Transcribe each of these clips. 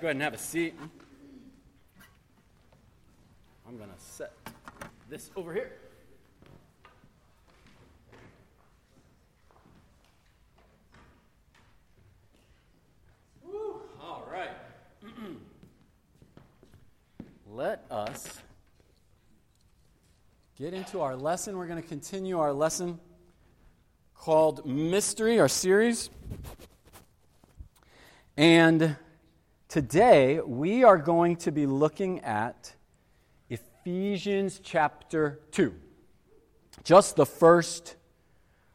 go ahead and have a seat. I'm going to set this over here. All right. Let us get into our lesson. We're going to continue our lesson called Mystery, our series. And today we are going to be looking at Ephesians chapter 2. Just the first,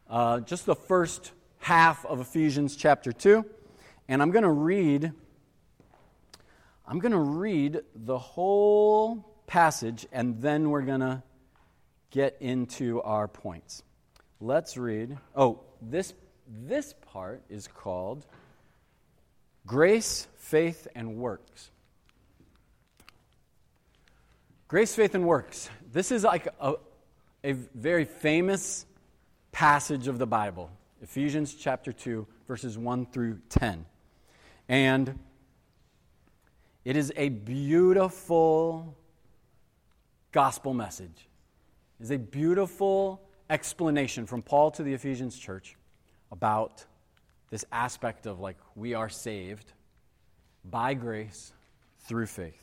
uh, just the first half of Ephesians chapter 2. And I'm going to read, I'm going to read the whole passage and then we're going to get into our points. Let's read. Oh, this, this part is called Grace, Faith, and Works. Grace, Faith, and Works. This is like a, a very famous passage of the Bible Ephesians chapter 2, verses 1 through 10. And it is a beautiful gospel message. It is a beautiful explanation from Paul to the Ephesians church about this aspect of like we are saved by grace through faith.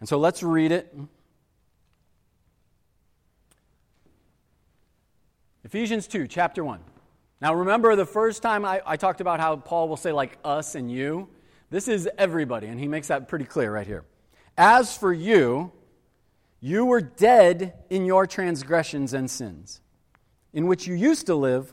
And so let's read it. Ephesians 2, chapter 1. Now remember the first time I, I talked about how Paul will say, like us and you. This is everybody, and he makes that pretty clear right here. As for you, you were dead in your transgressions and sins, in which you used to live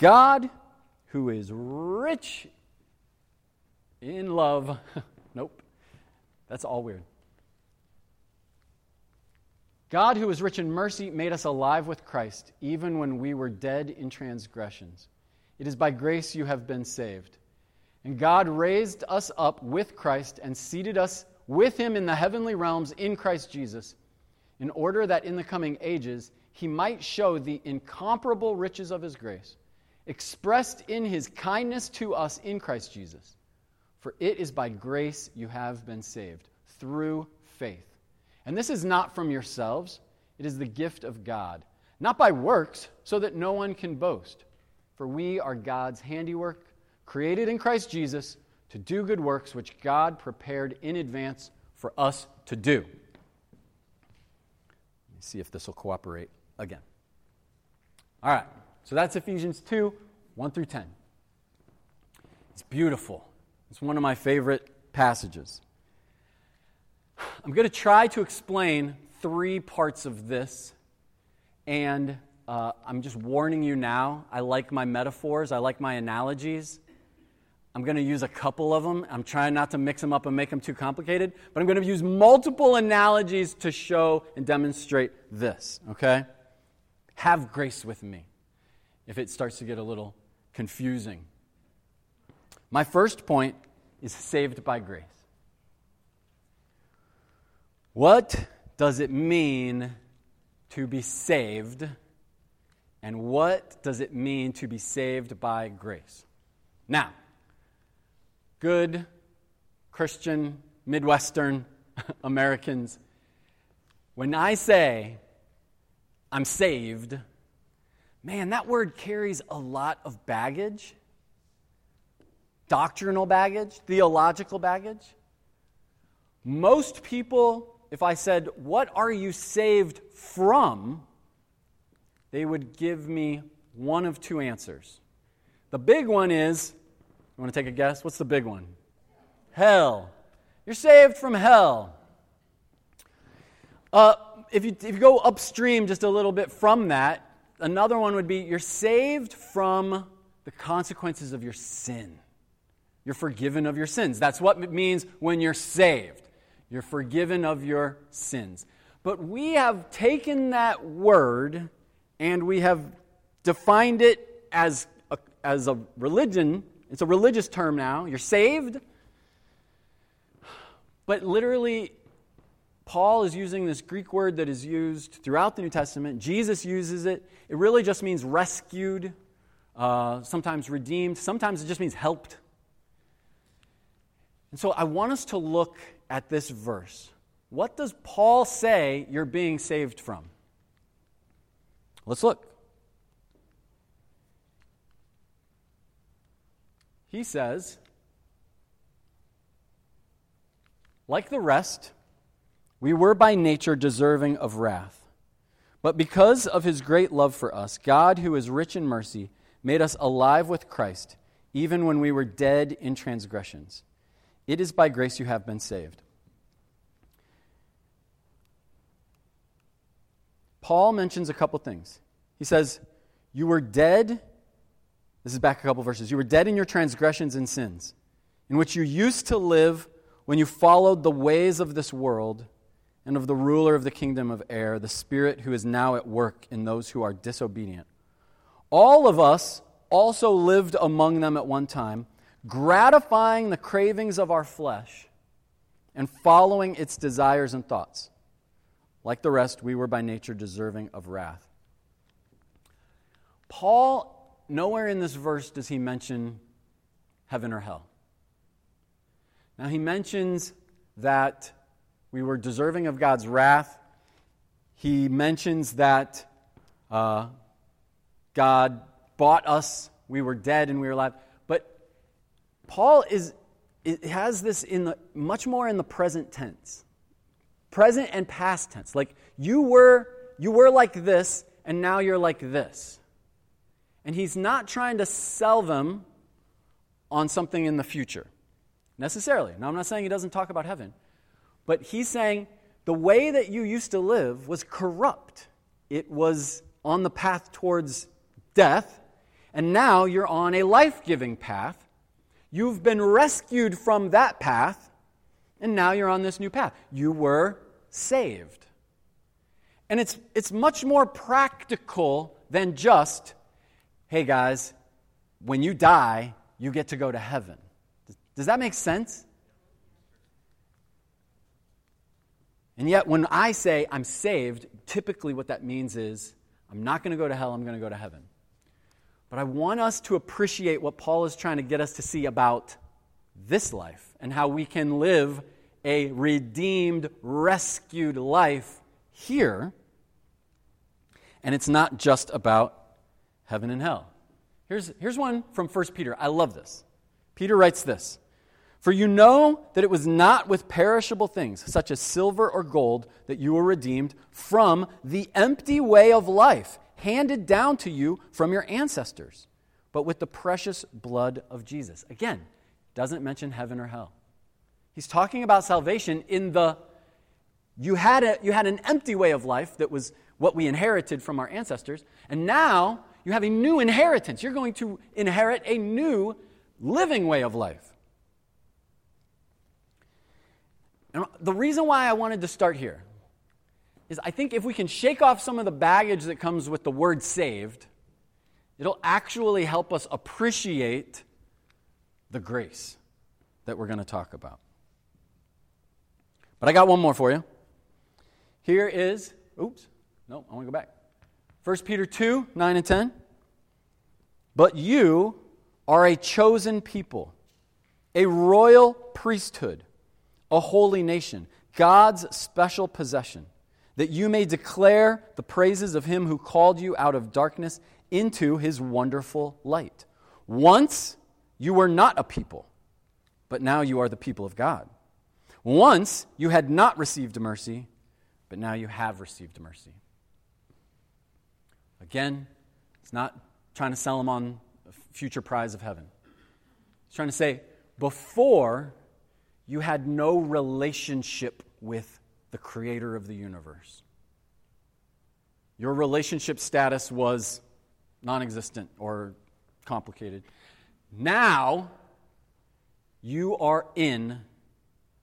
God, who is rich in love, nope, that's all weird. God, who is rich in mercy, made us alive with Christ, even when we were dead in transgressions. It is by grace you have been saved. And God raised us up with Christ and seated us with him in the heavenly realms in Christ Jesus, in order that in the coming ages he might show the incomparable riches of his grace expressed in his kindness to us in Christ Jesus. For it is by grace you have been saved, through faith. And this is not from yourselves, it is the gift of God, not by works, so that no one can boast. For we are God's handiwork, created in Christ Jesus to do good works which God prepared in advance for us to do. Let me see if this will cooperate again. All right. So that's Ephesians 2 1 through 10. It's beautiful. It's one of my favorite passages. I'm going to try to explain three parts of this, and uh, I'm just warning you now. I like my metaphors, I like my analogies. I'm going to use a couple of them. I'm trying not to mix them up and make them too complicated, but I'm going to use multiple analogies to show and demonstrate this, okay? Have grace with me if it starts to get a little confusing. My first point is saved by grace. What does it mean to be saved? And what does it mean to be saved by grace? Now, good Christian, Midwestern Americans, when I say I'm saved, Man, that word carries a lot of baggage doctrinal baggage, theological baggage. Most people, if I said, What are you saved from? they would give me one of two answers. The big one is you want to take a guess? What's the big one? Hell. You're saved from hell. Uh, if, you, if you go upstream just a little bit from that, Another one would be you're saved from the consequences of your sin. You're forgiven of your sins. That's what it means when you're saved. You're forgiven of your sins. But we have taken that word and we have defined it as a, as a religion. It's a religious term now. You're saved. But literally, Paul is using this Greek word that is used throughout the New Testament. Jesus uses it. It really just means rescued, uh, sometimes redeemed, sometimes it just means helped. And so I want us to look at this verse. What does Paul say you're being saved from? Let's look. He says, Like the rest, we were by nature deserving of wrath. But because of his great love for us, God, who is rich in mercy, made us alive with Christ, even when we were dead in transgressions. It is by grace you have been saved. Paul mentions a couple things. He says, You were dead. This is back a couple verses. You were dead in your transgressions and sins, in which you used to live when you followed the ways of this world and of the ruler of the kingdom of air, the Spirit who is now at work in those who are disobedient. All of us also lived among them at one time, gratifying the cravings of our flesh and following its desires and thoughts. Like the rest, we were by nature deserving of wrath. Paul, nowhere in this verse does he mention heaven or hell. Now, he mentions that we were deserving of God's wrath. He mentions that uh, God bought us, we were dead and we were alive. But Paul is, has this in the, much more in the present tense. Present and past tense. Like you were, you were like this, and now you're like this. And he's not trying to sell them on something in the future necessarily. Now, I'm not saying he doesn't talk about heaven, but he's saying the way that you used to live was corrupt. It was on the path towards death, and now you're on a life giving path. You've been rescued from that path, and now you're on this new path. You were saved. And it's, it's much more practical than just, hey guys, when you die, you get to go to heaven. Does that make sense? And yet, when I say I'm saved, typically what that means is I'm not going to go to hell, I'm going to go to heaven. But I want us to appreciate what Paul is trying to get us to see about this life and how we can live a redeemed, rescued life here. And it's not just about heaven and hell. Here's, here's one from 1 Peter. I love this. Peter writes this for you know that it was not with perishable things, such as silver or gold, that you were redeemed from the empty way of life handed down to you from your ancestors, but with the precious blood of Jesus. Again, doesn't mention heaven or hell. He's talking about salvation in the you had, a, you had an empty way of life that was what we inherited from our ancestors, and now you have a new inheritance. You're going to inherit a new living way of life. And the reason why I wanted to start here is I think if we can shake off some of the baggage that comes with the word saved, it'll actually help us appreciate the grace that we're going to talk about. But I got one more for you. Here is, oops, no, I want to go back. 1 Peter 2 9 and 10. But you are a chosen people, a royal priesthood a holy nation, God's special possession, that you may declare the praises of him who called you out of darkness into his wonderful light. Once you were not a people, but now you are the people of God. Once you had not received mercy, but now you have received mercy. Again, it's not trying to sell them on a future prize of heaven. It's trying to say, before you had no relationship with the creator of the universe. Your relationship status was non existent or complicated. Now, you are in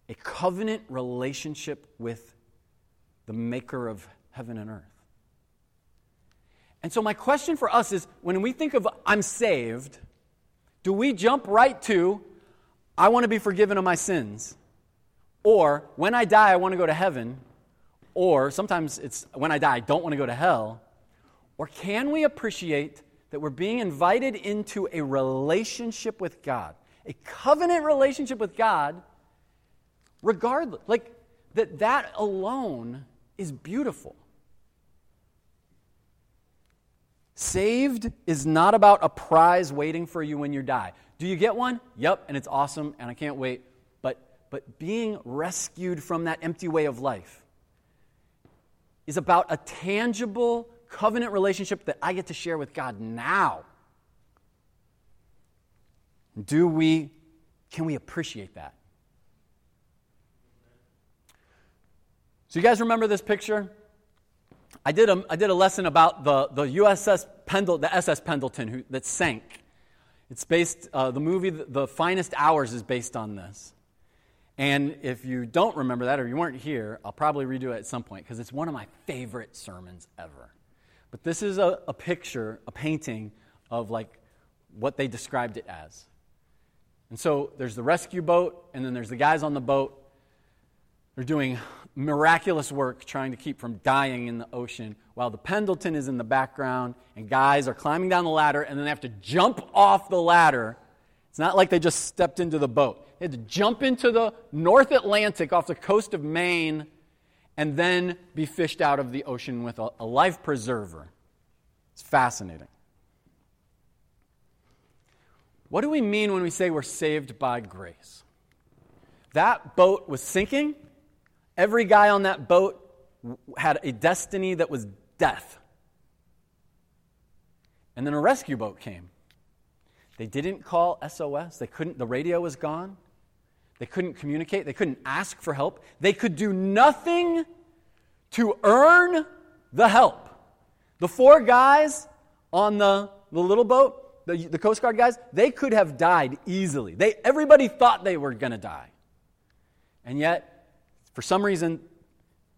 a covenant relationship with the maker of heaven and earth. And so, my question for us is when we think of I'm saved, do we jump right to, I want to be forgiven of my sins? Or, when I die, I want to go to heaven? Or, sometimes it's when I die, I don't want to go to hell? Or can we appreciate that we're being invited into a relationship with God, a covenant relationship with God, regardless? Like, that that alone is beautiful. Saved is not about a prize waiting for you when you die. Do you get one? Yep, and it's awesome, and I can't wait. But, but being rescued from that empty way of life is about a tangible covenant relationship that I get to share with God now. Do we, can we appreciate that? So, you guys remember this picture? I did a, I did a lesson about the, the USS Pendle, the SS Pendleton who, that sank. It's based, uh, the movie The Finest Hours is based on this. And if you don't remember that or you weren't here, I'll probably redo it at some point because it's one of my favorite sermons ever. But this is a, a picture, a painting of like what they described it as. And so there's the rescue boat, and then there's the guys on the boat. They're doing miraculous work trying to keep from dying in the ocean while the Pendleton is in the background, and guys are climbing down the ladder, and then they have to jump off the ladder. It's not like they just stepped into the boat. They had to jump into the North Atlantic off the coast of Maine and then be fished out of the ocean with a, a life preserver. It's fascinating. What do we mean when we say we're saved by grace? That boat was sinking. Every guy on that boat had a destiny that was death. And then a rescue boat came. They didn't call SOS. They couldn't, the radio was gone. They couldn't communicate. They couldn't ask for help. They could do nothing to earn the help. The four guys on the, the little boat, the, the Coast Guard guys, they could have died easily. They, everybody thought they were going to die. And yet, for some reason,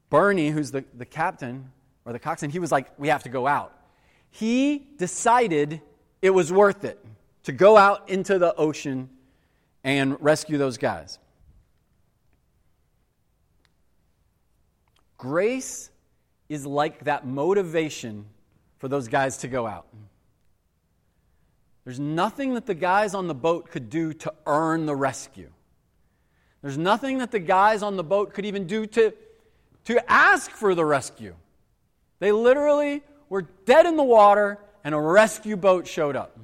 Bernie, who's the, the captain or the coxswain, he was like, we have to go out. He decided it was worth it to go out into the ocean and rescue those guys. Grace is like that motivation for those guys to go out. There's nothing that the guys on the boat could do to earn the rescue. There's nothing that the guys on the boat could even do to, to ask for the rescue. They literally were dead in the water, and a rescue boat showed up.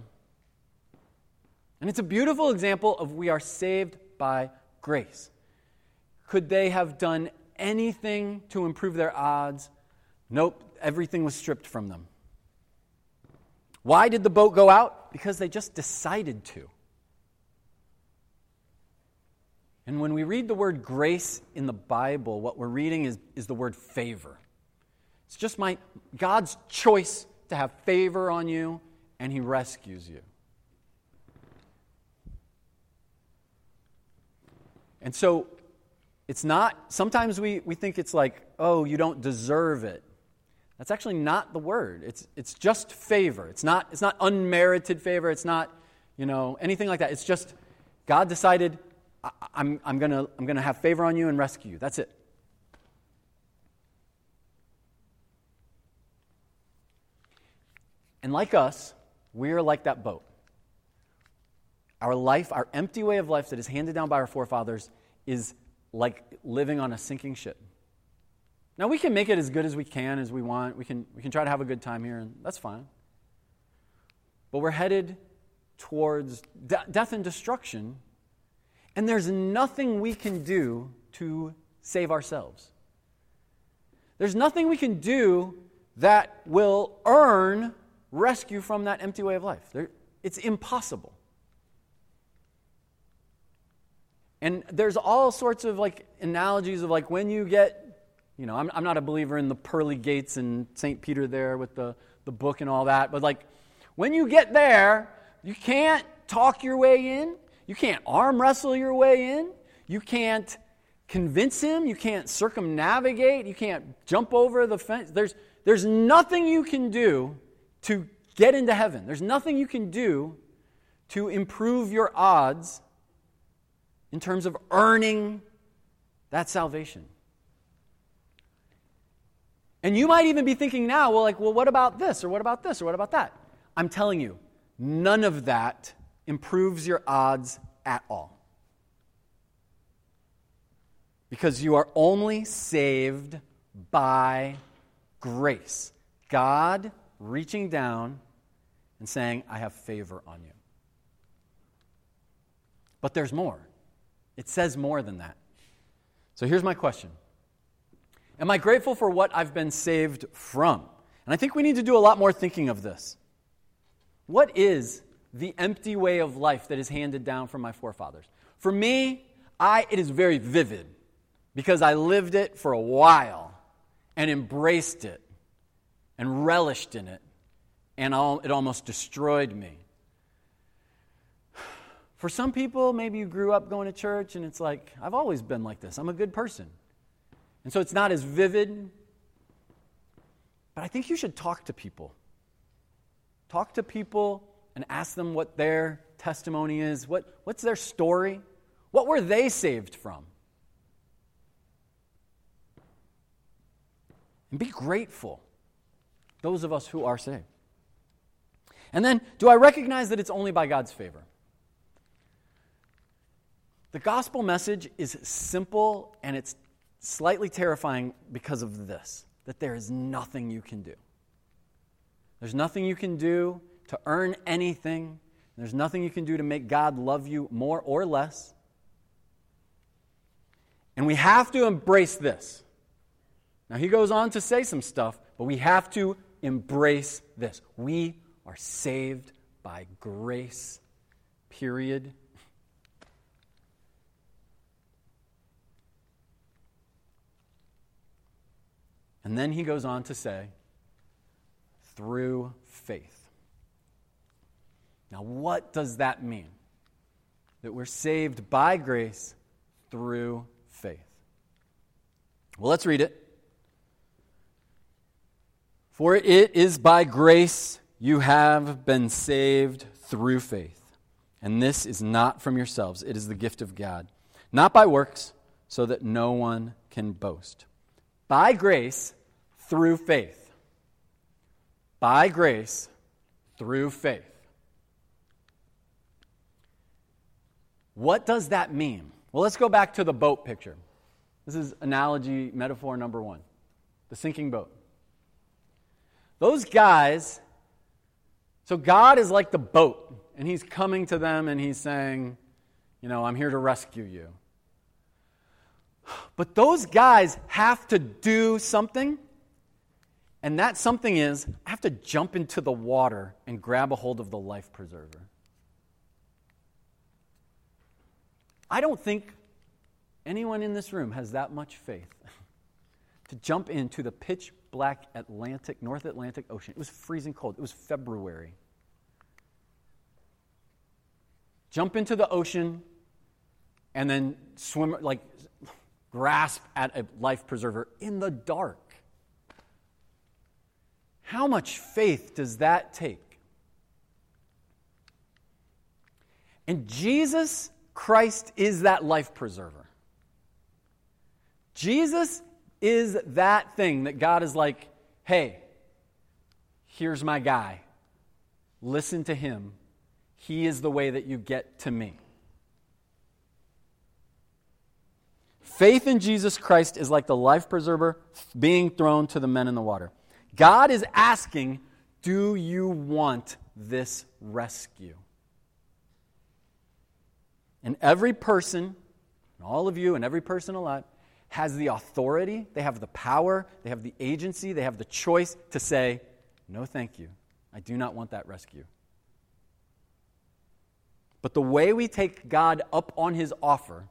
And it's a beautiful example of we are saved by grace. Could they have done anything to improve their odds? Nope, everything was stripped from them. Why did the boat go out? Because they just decided to. And when we read the word grace in the Bible, what we're reading is, is the word favor. It's just my God's choice to have favor on you, and He rescues you. And so it's not, sometimes we, we think it's like, oh, you don't deserve it. That's actually not the word. It's, it's just favor. It's not, it's not unmerited favor. It's not, you know, anything like that. It's just God decided, I, I'm, I'm going to I'm to have favor on you and rescue you. That's it. And like us, we're like that boat. Our life, our empty way of life that is handed down by our forefathers, is like living on a sinking ship. Now, we can make it as good as we can, as we want. We can, we can try to have a good time here, and that's fine. But we're headed towards de- death and destruction, and there's nothing we can do to save ourselves. There's nothing we can do that will earn rescue from that empty way of life. There, it's impossible. And there's all sorts of like analogies of like when you get, you know, I'm, I'm not a believer in the pearly gates and St. Peter there with the, the book and all that, but like when you get there, you can't talk your way in. you can't arm wrestle your way in. You can't convince him. You can't circumnavigate. You can't jump over the fence. There's, there's nothing you can do to get into heaven. There's nothing you can do to improve your odds in terms of earning that salvation. And you might even be thinking now, well, like, well, what about this, or what about this, or what about that? I'm telling you, none of that improves your odds at all. Because you are only saved by grace. God reaching down and saying, I have favor on you. But there's more. It says more than that. So here's my question Am I grateful for what I've been saved from? And I think we need to do a lot more thinking of this. What is the empty way of life that is handed down from my forefathers? For me, I, it is very vivid because I lived it for a while and embraced it and relished in it, and it almost destroyed me. For some people, maybe you grew up going to church and it's like, I've always been like this. I'm a good person. And so it's not as vivid. But I think you should talk to people. Talk to people and ask them what their testimony is. What, what's their story? What were they saved from? And be grateful, those of us who are saved. And then, do I recognize that it's only by God's favor? The gospel message is simple and it's slightly terrifying because of this that there is nothing you can do. There's nothing you can do to earn anything. There's nothing you can do to make God love you more or less. And we have to embrace this. Now, he goes on to say some stuff, but we have to embrace this. We are saved by grace, period. And then he goes on to say, through faith. Now, what does that mean? That we're saved by grace through faith. Well, let's read it. For it is by grace you have been saved through faith. And this is not from yourselves, it is the gift of God, not by works, so that no one can boast. By grace, through faith. By grace, through faith. What does that mean? Well, let's go back to the boat picture. This is analogy metaphor number one the sinking boat. Those guys, so God is like the boat, and He's coming to them and He's saying, You know, I'm here to rescue you. But those guys have to do something. And that something is, I have to jump into the water and grab a hold of the life preserver. I don't think anyone in this room has that much faith to jump into the pitch black Atlantic, North Atlantic Ocean. It was freezing cold. It was February. Jump into the ocean and then swim, like, grasp at a life preserver in the dark. How much faith does that take? And Jesus Christ is that life preserver. Jesus is that thing that God is like, hey, here's my guy. Listen to him. He is the way that you get to me. Faith in Jesus Christ is like the life preserver being thrown to the men in the water. God is asking, Do you want this rescue? And every person, all of you and every person alive, has the authority, they have the power, they have the agency, they have the choice to say, No, thank you. I do not want that rescue. But the way we take God up on his offer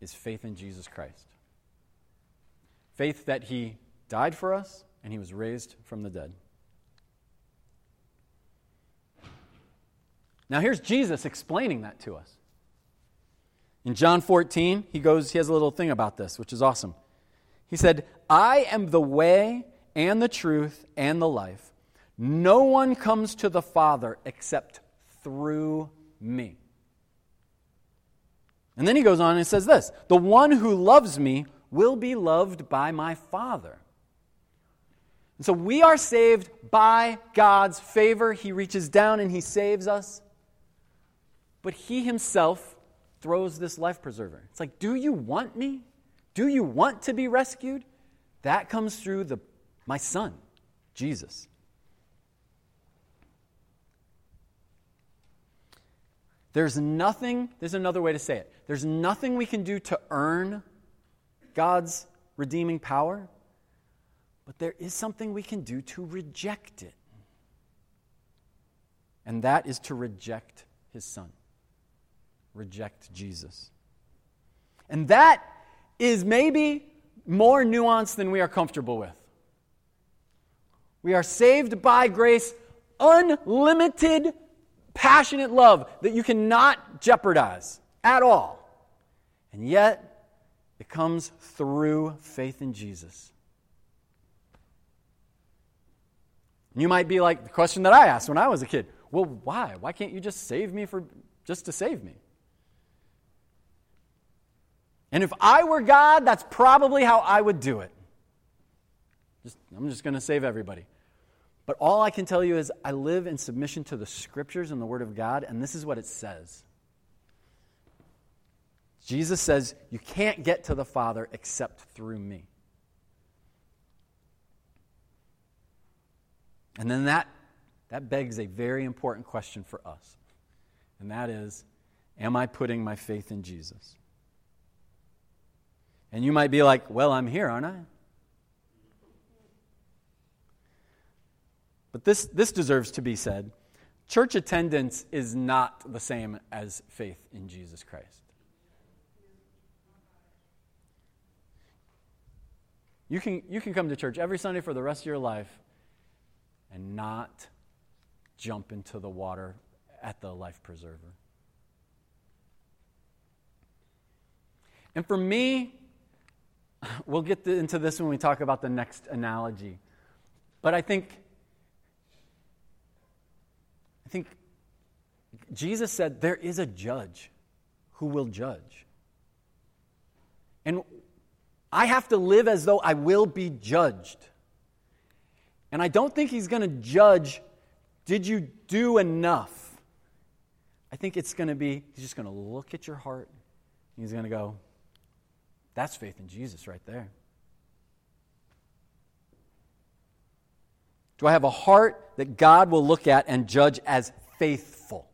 is faith in Jesus Christ. Faith that he died for us and he was raised from the dead. Now, here's Jesus explaining that to us. In John 14, he goes, he has a little thing about this, which is awesome. He said, I am the way and the truth and the life. No one comes to the Father except through me. And then he goes on and says this The one who loves me will be loved by my Father. And so we are saved by God's favor. He reaches down and he saves us. But he himself throws this life preserver. It's like, do you want me? Do you want to be rescued? That comes through the, my son, Jesus. There's nothing, there's another way to say it. There's nothing we can do to earn God's redeeming power, but there is something we can do to reject it. And that is to reject his son, reject Jesus. And that is maybe more nuanced than we are comfortable with. We are saved by grace, unlimited, passionate love that you cannot jeopardize at all. And yet, it comes through faith in Jesus. You might be like the question that I asked when I was a kid well, why? Why can't you just save me for just to save me? And if I were God, that's probably how I would do it. Just, I'm just going to save everybody. But all I can tell you is I live in submission to the scriptures and the Word of God, and this is what it says. Jesus says, You can't get to the Father except through me. And then that, that begs a very important question for us. And that is Am I putting my faith in Jesus? And you might be like, Well, I'm here, aren't I? But this, this deserves to be said. Church attendance is not the same as faith in Jesus Christ. You can, you can come to church every Sunday for the rest of your life and not jump into the water at the life preserver. And for me, we'll get into this when we talk about the next analogy. But I think I think Jesus said there is a judge who will judge. And I have to live as though I will be judged. And I don't think he's going to judge, did you do enough? I think it's going to be, he's just going to look at your heart. he's going to go, that's faith in Jesus right there. Do I have a heart that God will look at and judge as faithful?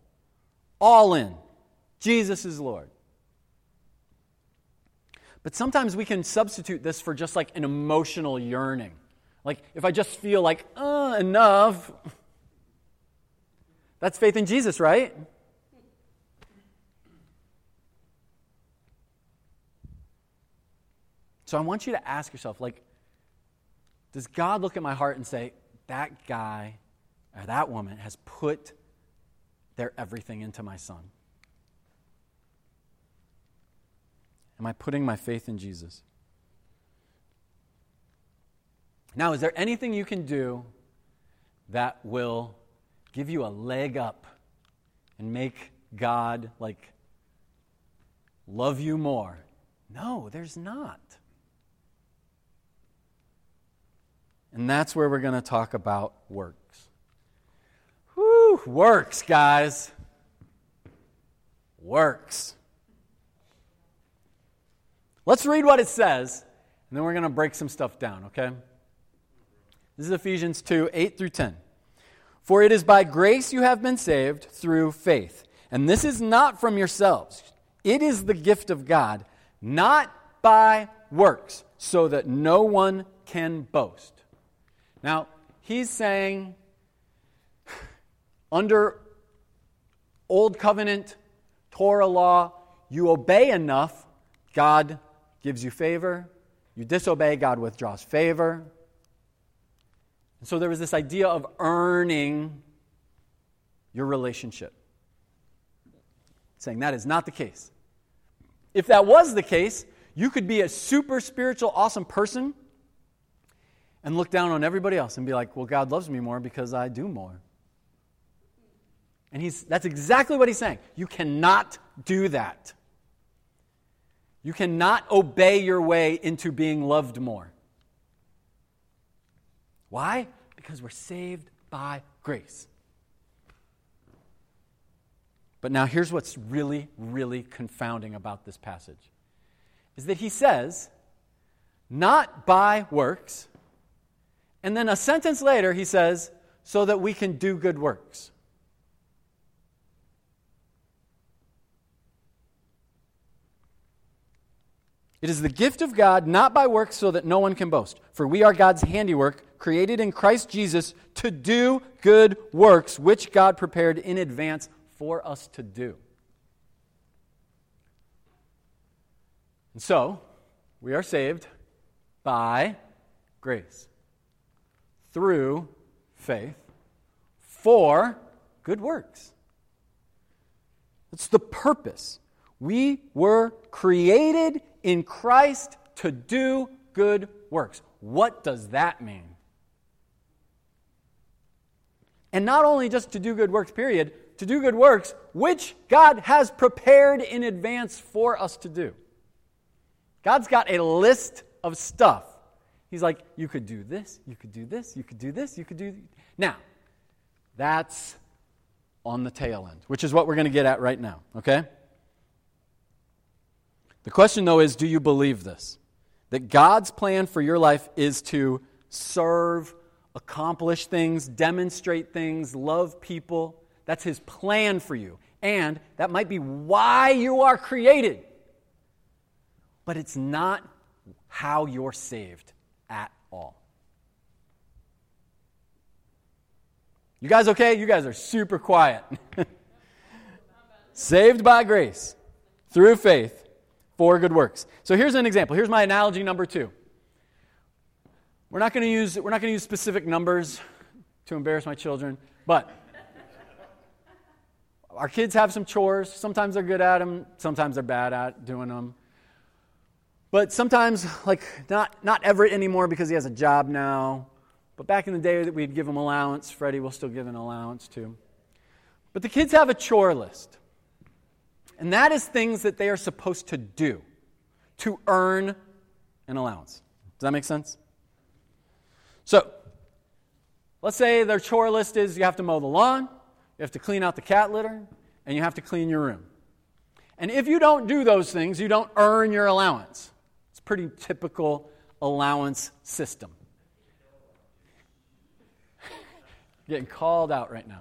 All in. Jesus is Lord. But sometimes we can substitute this for just like an emotional yearning. Like, if I just feel like, uh, enough, that's faith in Jesus, right? So I want you to ask yourself, like, does God look at my heart and say, that guy or that woman has put their everything into my son? Am I putting my faith in Jesus? Now, is there anything you can do that will give you a leg up and make God like love you more? No, there's not. And that's where we're going to talk about works. Whew, works, guys. Works. Let's read what it says, and then we're going to break some stuff down, okay? This is Ephesians 2 8 through 10. For it is by grace you have been saved through faith. And this is not from yourselves, it is the gift of God, not by works, so that no one can boast. Now, he's saying under Old Covenant Torah law, you obey enough, God gives you favor. You disobey, God withdraws favor. And so there was this idea of earning your relationship. saying that is not the case. If that was the case, you could be a super spiritual, awesome person and look down on everybody else and be like, well, God loves me more because I do more. And he's, that's exactly what he's saying. You cannot do that. You cannot obey your way into being loved more. Why? Because we're saved by grace. But now here's what's really, really confounding about this passage is that he says, not by works, and then a sentence later he says, so that we can do good works. It is the gift of God, not by works, so that no one can boast. For we are God's handiwork, created in Christ Jesus to do good works, which God prepared in advance for us to do. And so, we are saved by grace, through faith, for good works. That's the purpose. We were created in Christ to do good works. What does that mean? And not only just to do good works, period, to do good works, which God has prepared in advance for us to do. God's got a list of stuff. He's like, you could do this, you could do this, you could do this, you could do. Now, that's on the tail end, which is what we're going to get at right now, okay? The question, though, is do you believe this? That God's plan for your life is to serve, accomplish things, demonstrate things, love people. That's His plan for you. And that might be why you are created. But it's not how you're saved at all. You guys okay? You guys are super quiet. saved by grace through faith for good works. So here's an example. Here's my analogy number two. We're not going to use we're not going to use specific numbers to embarrass my children, but our kids have some chores. Sometimes they're good at them, sometimes they're bad at doing them. But sometimes, like not not Everett anymore because he has a job now. But back in the day that we'd give him allowance, Freddie will still give an allowance too. But the kids have a chore list. And that is things that they are supposed to do to earn an allowance. Does that make sense? So, let's say their chore list is you have to mow the lawn, you have to clean out the cat litter, and you have to clean your room. And if you don't do those things, you don't earn your allowance. Pretty typical allowance system. Getting called out right now.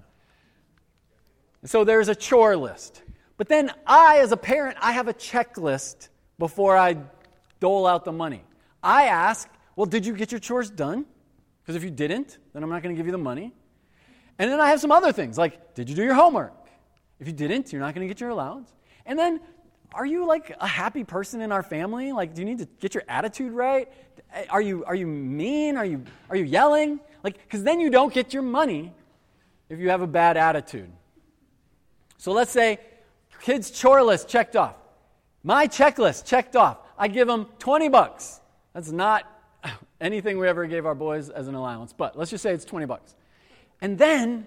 So there's a chore list. But then I, as a parent, I have a checklist before I dole out the money. I ask, well, did you get your chores done? Because if you didn't, then I'm not going to give you the money. And then I have some other things, like, did you do your homework? If you didn't, you're not going to get your allowance. And then, are you like a happy person in our family? Like, do you need to get your attitude right? Are you, are you mean? Are you, are you yelling? Like, because then you don't get your money if you have a bad attitude. So let's say Kids' chore list checked off. My checklist checked off. I give them 20 bucks. That's not anything we ever gave our boys as an allowance, but let's just say it's 20 bucks. And then,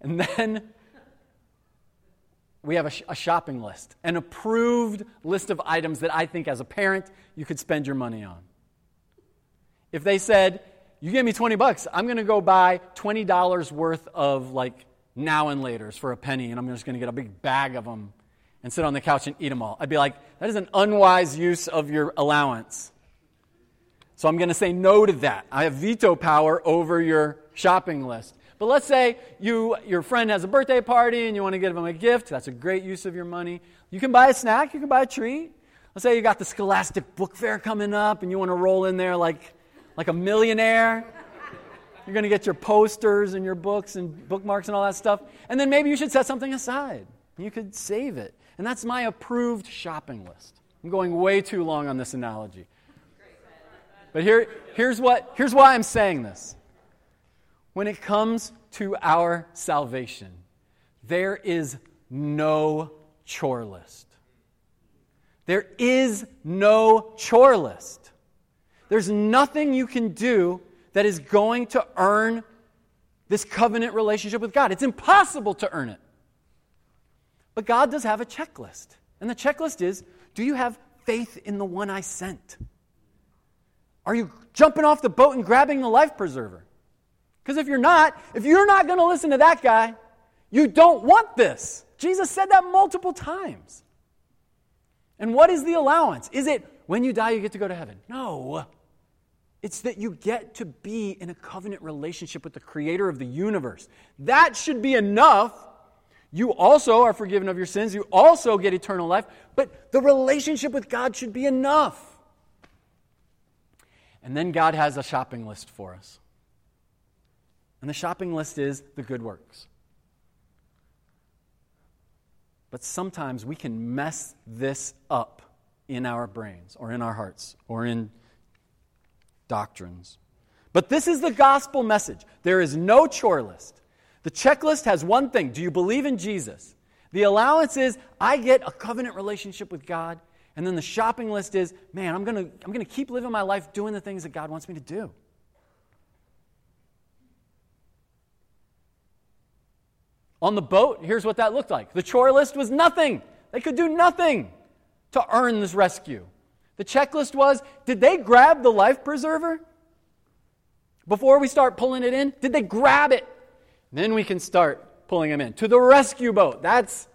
and then we have a, sh- a, shopping list, an approved list of items that I think as a parent you could spend your money on. If they said, you give me 20 bucks, I'm going to go buy $20 worth of like now and laters for a penny, and I'm just going to get a big bag of them and sit on the couch and eat them all. I'd be like, that is an unwise use of your allowance. So I'm going to say no to that. I have veto power over your shopping list. But let's say you, your friend has a birthday party and you want to give them a gift. That's a great use of your money. You can buy a snack, you can buy a treat. Let's say you got the Scholastic Book Fair coming up and you want to roll in there like, like a millionaire. You're going to get your posters and your books and bookmarks and all that stuff. And then maybe you should set something aside. You could save it. And that's my approved shopping list. I'm going way too long on this analogy. But here, here's, what, here's why I'm saying this. When it comes to our salvation, there is no chore list. There is no chore list. There's nothing you can do that is going to earn this covenant relationship with God. It's impossible to earn it. But God does have a checklist. And the checklist is do you have faith in the one I sent? Are you jumping off the boat and grabbing the life preserver? Because if you're not, if you're not going to listen to that guy, you don't want this. Jesus said that multiple times. And what is the allowance? Is it when you die, you get to go to heaven? No. It's that you get to be in a covenant relationship with the creator of the universe. That should be enough. You also are forgiven of your sins. You also get eternal life. But the relationship with God should be enough. And then God has a shopping list for us. And the shopping list is the good works. But sometimes we can mess this up in our brains or in our hearts or in doctrines. But this is the gospel message. There is no chore list. The checklist has one thing Do you believe in Jesus? The allowance is I get a covenant relationship with God. And then the shopping list is man, I'm going to I'm going to keep living my life doing the things that God wants me to do. On the boat, here's what that looked like. The chore list was nothing. They could do nothing to earn this rescue. The checklist was did they grab the life preserver? Before we start pulling it in, did they grab it? Then we can start pulling them in to the rescue boat. That's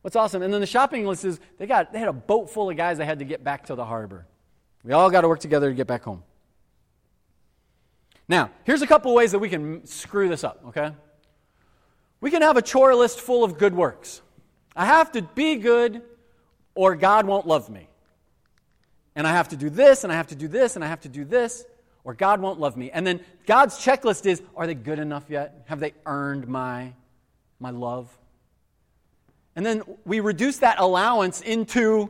what's awesome. And then the shopping list is they got they had a boat full of guys that had to get back to the harbor. We all got to work together to get back home. Now, here's a couple ways that we can screw this up, okay? We can have a chore list full of good works. I have to be good or God won't love me. And I have to do this, and I have to do this, and I have to do this, or God won't love me. And then God's checklist is are they good enough yet? Have they earned my, my love? And then we reduce that allowance into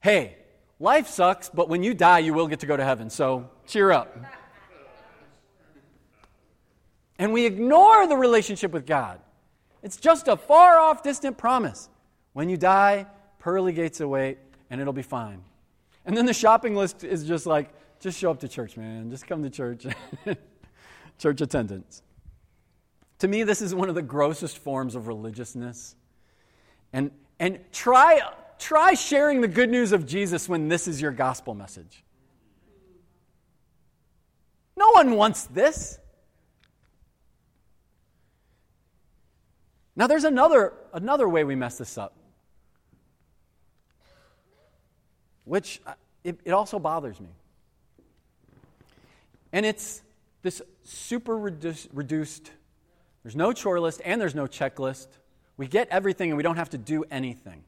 hey, life sucks, but when you die, you will get to go to heaven. So cheer up and we ignore the relationship with God. It's just a far off, distant promise. When you die, pearly gates await, and it'll be fine. And then the shopping list is just like, just show up to church, man. Just come to church. church attendance. To me, this is one of the grossest forms of religiousness. And, and try, try sharing the good news of Jesus when this is your gospel message. No one wants this. Now, there's another, another way we mess this up, which uh, it, it also bothers me. And it's this super reduce, reduced, there's no chore list and there's no checklist. We get everything and we don't have to do anything.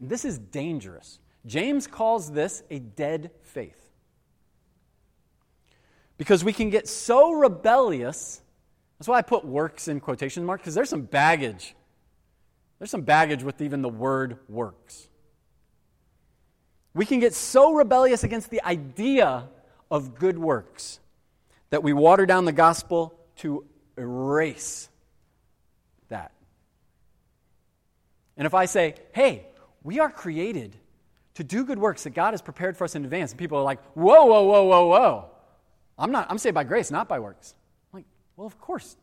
This is dangerous. James calls this a dead faith. Because we can get so rebellious. That's why I put works in quotation marks, because there's some baggage. There's some baggage with even the word works. We can get so rebellious against the idea of good works that we water down the gospel to erase that. And if I say, hey, we are created to do good works that God has prepared for us in advance, and people are like, whoa, whoa, whoa, whoa, whoa. I'm not, I'm saved by grace, not by works. I'm like, well, of course.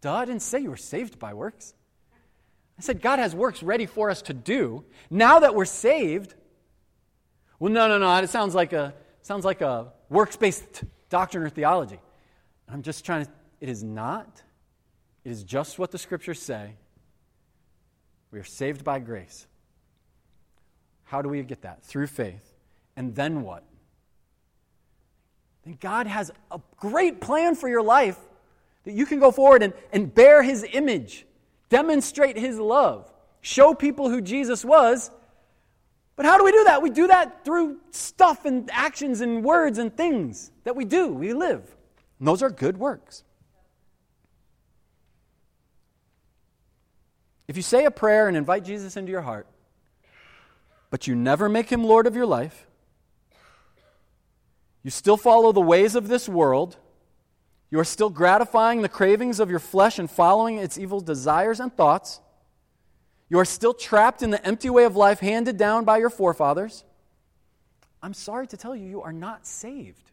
Duh, I didn't say you were saved by works. I said God has works ready for us to do. Now that we're saved, well, no, no, no. It sounds like a sounds like a works-based doctrine or theology. I'm just trying to. It is not. It is just what the scriptures say. We are saved by grace. How do we get that? Through faith. And then what? Then God has a great plan for your life that you can go forward and, and bear His image, demonstrate His love, show people who Jesus was. But how do we do that? We do that through stuff and actions and words and things that we do, we live. And those are good works. If you say a prayer and invite Jesus into your heart, but you never make him Lord of your life, you still follow the ways of this world. You are still gratifying the cravings of your flesh and following its evil desires and thoughts. You are still trapped in the empty way of life handed down by your forefathers. I'm sorry to tell you, you are not saved.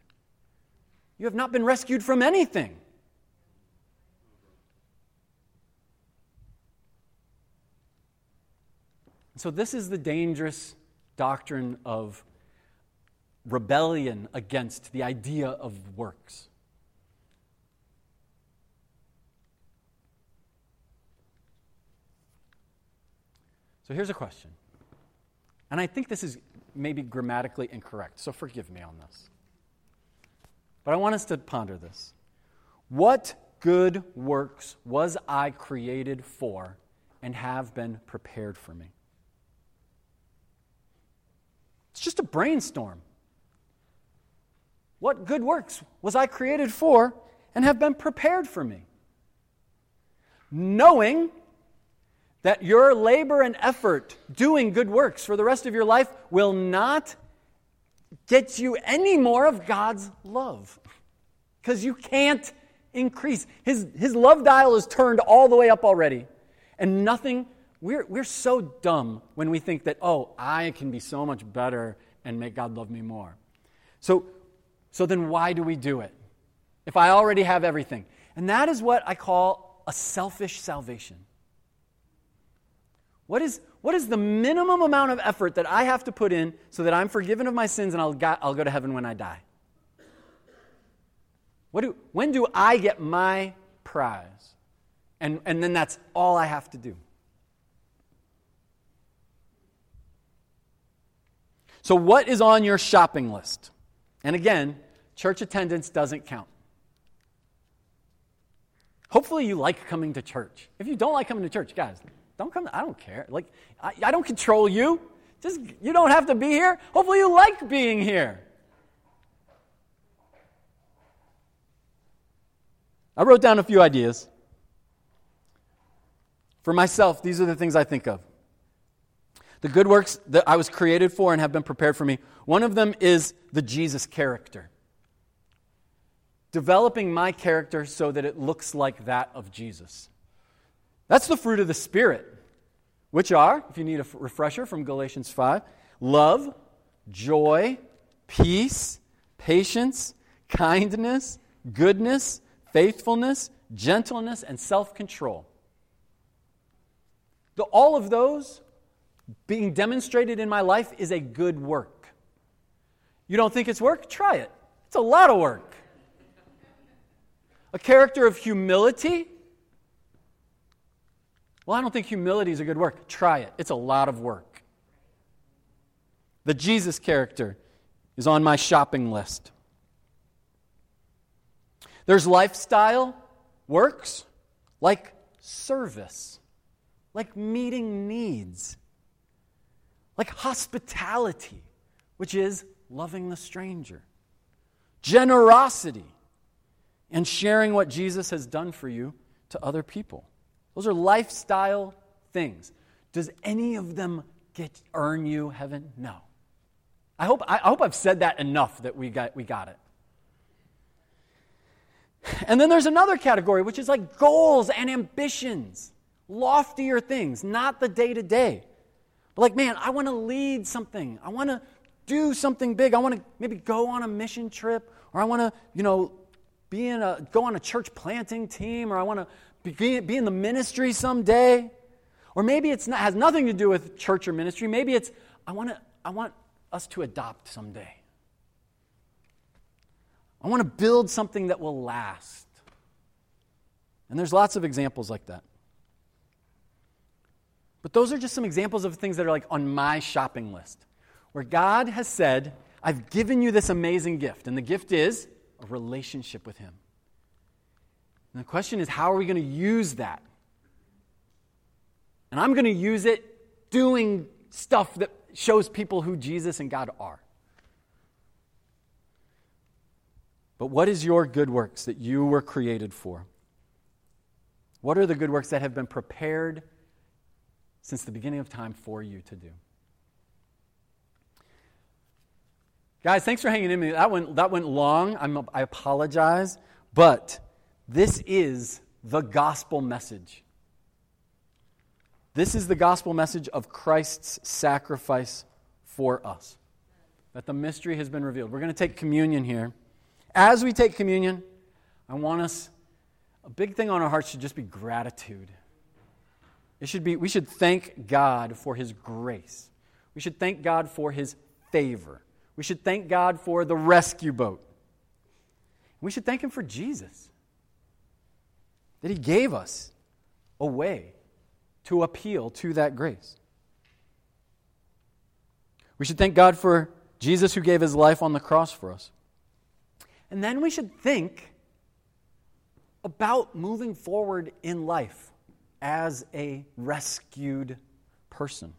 You have not been rescued from anything. So, this is the dangerous doctrine of rebellion against the idea of works. So here's a question. And I think this is maybe grammatically incorrect, so forgive me on this. But I want us to ponder this. What good works was I created for and have been prepared for me? It's just a brainstorm. What good works was I created for and have been prepared for me? Knowing that your labor and effort doing good works for the rest of your life will not get you any more of God's love. Because you can't increase. His, his love dial is turned all the way up already. And nothing, we're, we're so dumb when we think that, oh, I can be so much better and make God love me more. So, so then why do we do it? If I already have everything. And that is what I call a selfish salvation. What is, what is the minimum amount of effort that I have to put in so that I'm forgiven of my sins and I'll, got, I'll go to heaven when I die? What do, when do I get my prize? And, and then that's all I have to do. So, what is on your shopping list? And again, church attendance doesn't count. Hopefully, you like coming to church. If you don't like coming to church, guys, don't come. I don't care. Like, I, I don't control you. Just, you don't have to be here. Hopefully, you like being here. I wrote down a few ideas. For myself, these are the things I think of. The good works that I was created for and have been prepared for me. One of them is the Jesus character. Developing my character so that it looks like that of Jesus. That's the fruit of the Spirit, which are, if you need a refresher from Galatians 5, love, joy, peace, patience, kindness, goodness, faithfulness, gentleness, and self control. All of those being demonstrated in my life is a good work. You don't think it's work? Try it. It's a lot of work. A character of humility well, I don't think humility is a good work. Try it, it's a lot of work. The Jesus character is on my shopping list. There's lifestyle works like service, like meeting needs, like hospitality, which is loving the stranger, generosity, and sharing what Jesus has done for you to other people. Those are lifestyle things. Does any of them get earn you heaven? No. I hope, I hope I've said that enough that we got, we got it. And then there's another category, which is like goals and ambitions, loftier things, not the day to day. But like, man, I want to lead something. I want to do something big. I want to maybe go on a mission trip, or I want to, you know, be in a go on a church planting team, or I want to be, be in the ministry someday. Or maybe it has nothing to do with church or ministry. Maybe it's, I, wanna, I want us to adopt someday. I want to build something that will last. And there's lots of examples like that. But those are just some examples of things that are like on my shopping list, where God has said, I've given you this amazing gift. And the gift is a relationship with Him. And the question is, how are we going to use that? And I'm going to use it doing stuff that shows people who Jesus and God are. But what is your good works that you were created for? What are the good works that have been prepared since the beginning of time for you to do? Guys, thanks for hanging in me. That went, that went long. I'm, I apologize. But This is the gospel message. This is the gospel message of Christ's sacrifice for us. That the mystery has been revealed. We're going to take communion here. As we take communion, I want us, a big thing on our hearts should just be gratitude. It should be, we should thank God for His grace. We should thank God for His favor. We should thank God for the rescue boat. We should thank Him for Jesus, that He gave us a way to appeal to that grace. We should thank God for Jesus who gave His life on the cross for us. And then we should think about moving forward in life as a rescued person.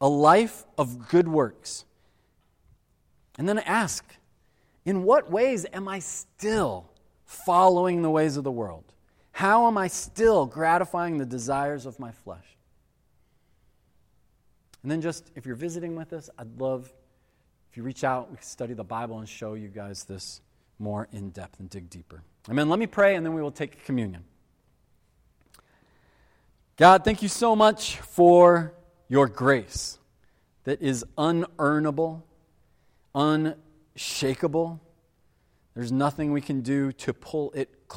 A life of good works. And then ask, in what ways am I still following the ways of the world? How am I still gratifying the desires of my flesh? And then, just if you're visiting with us, I'd love if you reach out, we study the Bible and show you guys this more in depth and dig deeper. Amen. Let me pray and then we will take communion. God, thank you so much for your grace that is unearnable, unshakable. There's nothing we can do to pull it